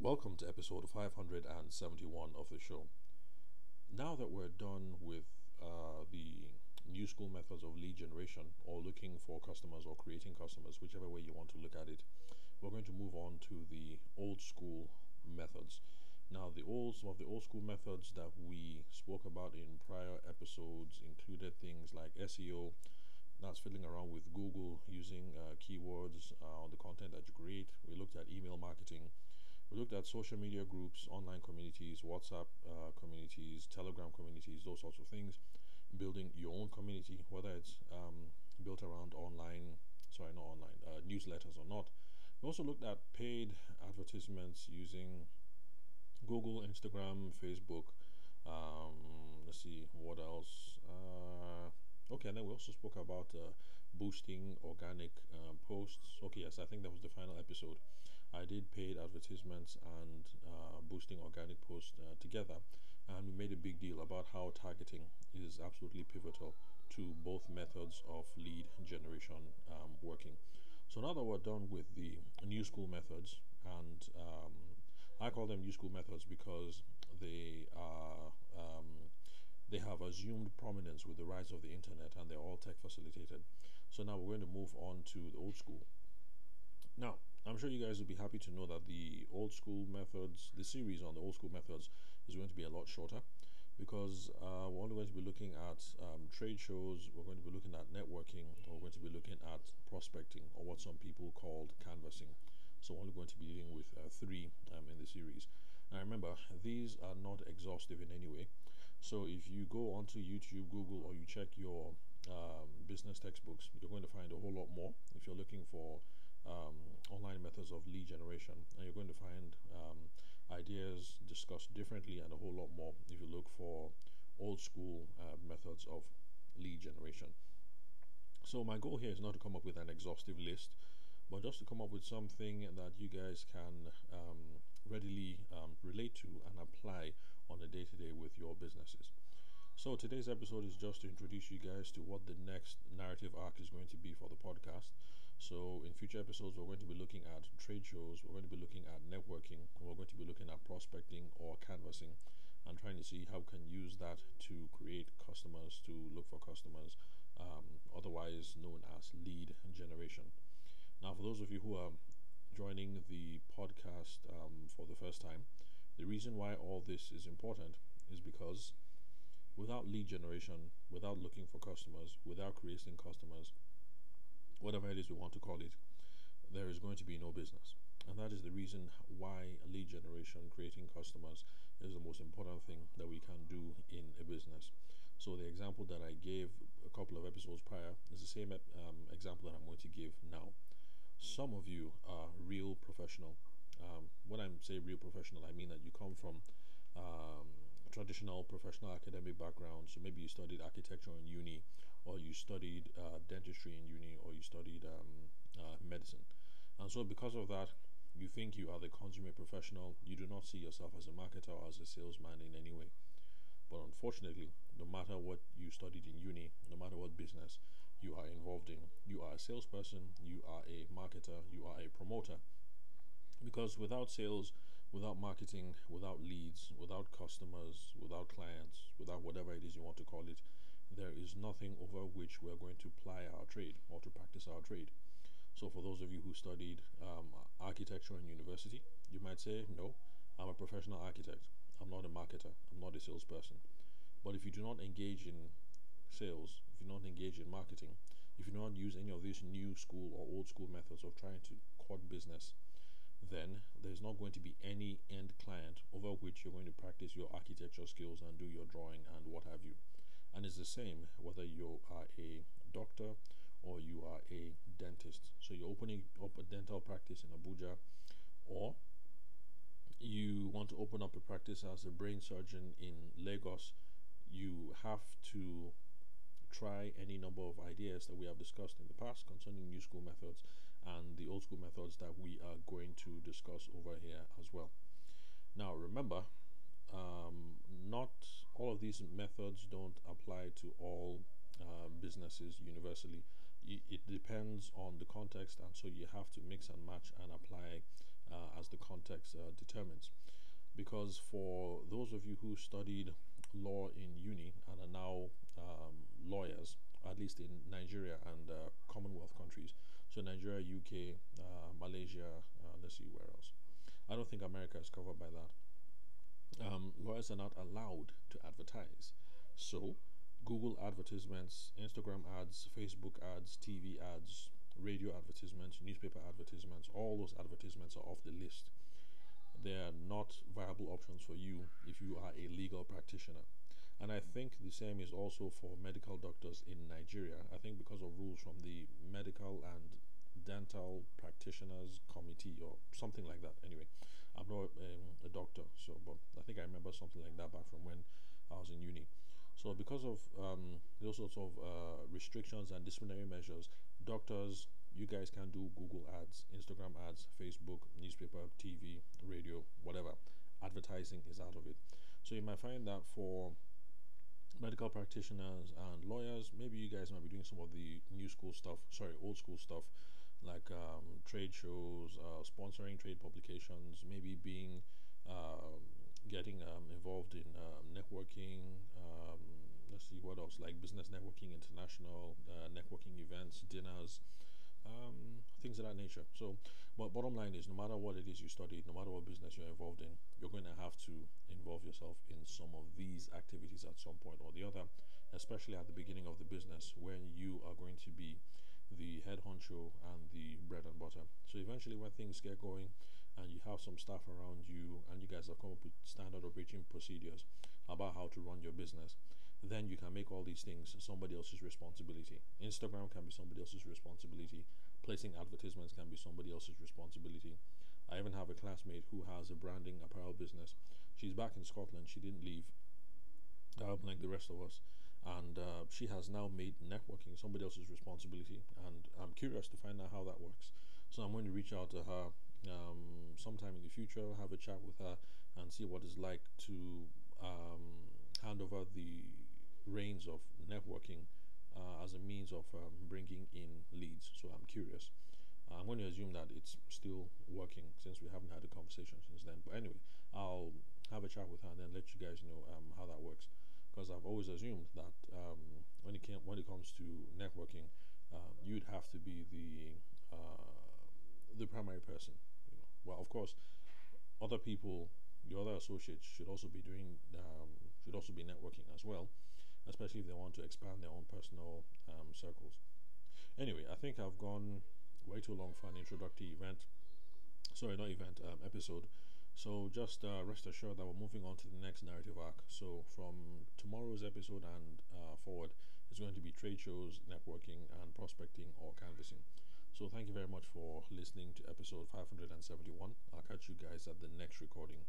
Welcome to episode 571 of the show. Now that we're done with uh, the new school methods of lead generation or looking for customers or creating customers, whichever way you want to look at it, we're going to move on to the old school methods. Now, the old some of the old school methods that we spoke about in prior episodes included things like SEO, that's fiddling around with Google using uh, keywords uh, on the content that you create. We looked at email marketing. We looked at social media groups, online communities, WhatsApp uh, communities, Telegram communities, those sorts of things. Building your own community, whether it's um, built around online, sorry, not online, uh, newsletters or not. We also looked at paid advertisements using Google, Instagram, Facebook. Um, let's see what else. Uh, Okay, and then we also spoke about uh, boosting organic uh, posts. Okay, yes, I think that was the final episode. I did paid advertisements and uh, boosting organic posts uh, together, and we made a big deal about how targeting is absolutely pivotal to both methods of lead generation um, working. So now that we're done with the new school methods, and um, I call them new school methods because they are um, they have assumed prominence with the rise of the internet and they're all tech facilitated. So now we're going to move on to the old school. Now, I'm sure you guys will be happy to know that the old school methods, the series on the old school methods, is going to be a lot shorter because uh, we're only going to be looking at um, trade shows, we're going to be looking at networking, we're going to be looking at prospecting, or what some people called canvassing. So, we're only going to be dealing with uh, three um, in the series. Now, remember, these are not exhaustive in any way. So if you go onto YouTube, Google, or you check your um, business textbooks, you're going to find a whole lot more. If you're looking for um, online methods of lead generation, and you're going to find um, ideas discussed differently and a whole lot more if you look for old school uh, methods of lead generation. So my goal here is not to come up with an exhaustive list, but just to come up with something that you guys can um, readily um, relate to and apply on a day to day with your businesses. So, today's episode is just to introduce you guys to what the next narrative arc is going to be for the podcast. So, in future episodes, we're going to be looking at trade shows, we're going to be looking at networking, we're going to be looking at prospecting or canvassing and trying to see how we can use that to create customers, to look for customers, um, otherwise known as lead generation. Now, for those of you who are joining the podcast um, for the first time, the reason why all this is important is because without lead generation, without looking for customers, without creating customers, whatever it is we want to call it, there is going to be no business. And that is the reason why lead generation, creating customers, is the most important thing that we can do in a business. So, the example that I gave a couple of episodes prior is the same um, example that I'm going to give now some of you are real professional. Um, when I say real professional, I mean that you come from um, traditional professional academic background. So maybe you studied architecture in uni, or you studied uh, dentistry in uni, or you studied um, uh, medicine. And so, because of that, you think you are the consummate professional. You do not see yourself as a marketer or as a salesman in any way. But unfortunately, no matter what you studied in uni, no matter what business you are involved in, you are a salesperson, you are a marketer, you are a promoter. Because without sales, without marketing, without leads, without customers, without clients, without whatever it is you want to call it, there is nothing over which we're going to ply our trade or to practice our trade. So, for those of you who studied um, architecture in university, you might say, No, I'm a professional architect. I'm not a marketer. I'm not a salesperson. But if you do not engage in sales, if you do not engage in marketing, if you do not use any of these new school or old school methods of trying to court business, then there's not going to be any end client over which you're going to practice your architecture skills and do your drawing and what have you. And it's the same whether you are a doctor or you are a dentist. So you're opening up a dental practice in Abuja or you want to open up a practice as a brain surgeon in Lagos, you have to try any number of ideas that we have discussed in the past concerning new school methods and the old school methods that we are going to discuss over here as well. Now, remember, um, not all of these methods don't apply to all uh, businesses universally. It depends on the context, and so you have to mix and match and apply uh, as the context uh, determines. Because for those of you who studied law in uni and are now um, lawyers, at least in Nigeria and uh, Commonwealth countries, so Nigeria, UK, uh, Malaysia, uh, let's see where else. I don't think America is covered by that. Um, lawyers are not allowed to advertise. So, Google advertisements, Instagram ads, Facebook ads, TV ads, radio advertisements, newspaper advertisements, all those advertisements are off the list. They are not viable options for you if you are a legal practitioner. And I think the same is also for medical doctors in Nigeria. I think because of rules from the Medical and Dental Practitioners Committee or something like that. Anyway, I'm not um, a doctor, so but I think I remember something like that back from when I was in uni. So because of um, those sorts of uh, restrictions and disciplinary measures, doctors, you guys can do Google ads, Instagram ads, Facebook, newspaper, TV, radio, whatever. Advertising is out of it. So you might find that for medical practitioners and lawyers, maybe you guys might be doing some of the new school stuff, sorry, old school stuff, like um, trade shows, uh, sponsoring trade publications, maybe being um, getting um, involved in um, networking. Um, let's see what else, like business networking, international uh, networking events, dinners, um, things of that nature. So, but bottom line is, no matter what it is you study, no matter what business you're involved in, you're going to have to involve yourself in some of these activities at some point or the other, especially at the beginning of the business when you are going to be the head honcho and the bread and butter. So eventually, when things get going, and you have some staff around you and you guys have come up with standard operating procedures about how to run your business, then you can make all these things somebody else's responsibility. Instagram can be somebody else's responsibility. Placing advertisements can be somebody else's responsibility. I even have a classmate who has a branding apparel business. She's back in Scotland. She didn't leave, um, like the rest of us. And uh, she has now made networking somebody else's responsibility. And I'm curious to find out how that works. So I'm going to reach out to her um, sometime in the future, have a chat with her, and see what it's like to um, hand over the reins of networking uh, as a means of um, bringing in leads. So I'm curious. I'm going to assume that it's still working since we haven't had a conversation since then. But anyway, I'll have a chat with her and then let you guys know um, how that works. Because I've always assumed that um, when it came, when it comes to networking, uh, you'd have to be the uh, the primary person well, of course, other people, your other associates should also be doing, um, should also be networking as well, especially if they want to expand their own personal um, circles. Anyway, I think I've gone way too long for an introductory event. Sorry, not event, um, episode. So just uh, rest assured that we're moving on to the next narrative arc. So from tomorrow's episode and uh, forward, it's going to be trade shows, networking, and prospecting or canvassing. So thank you very much for listening to episode 571. I'll catch you guys at the next recording.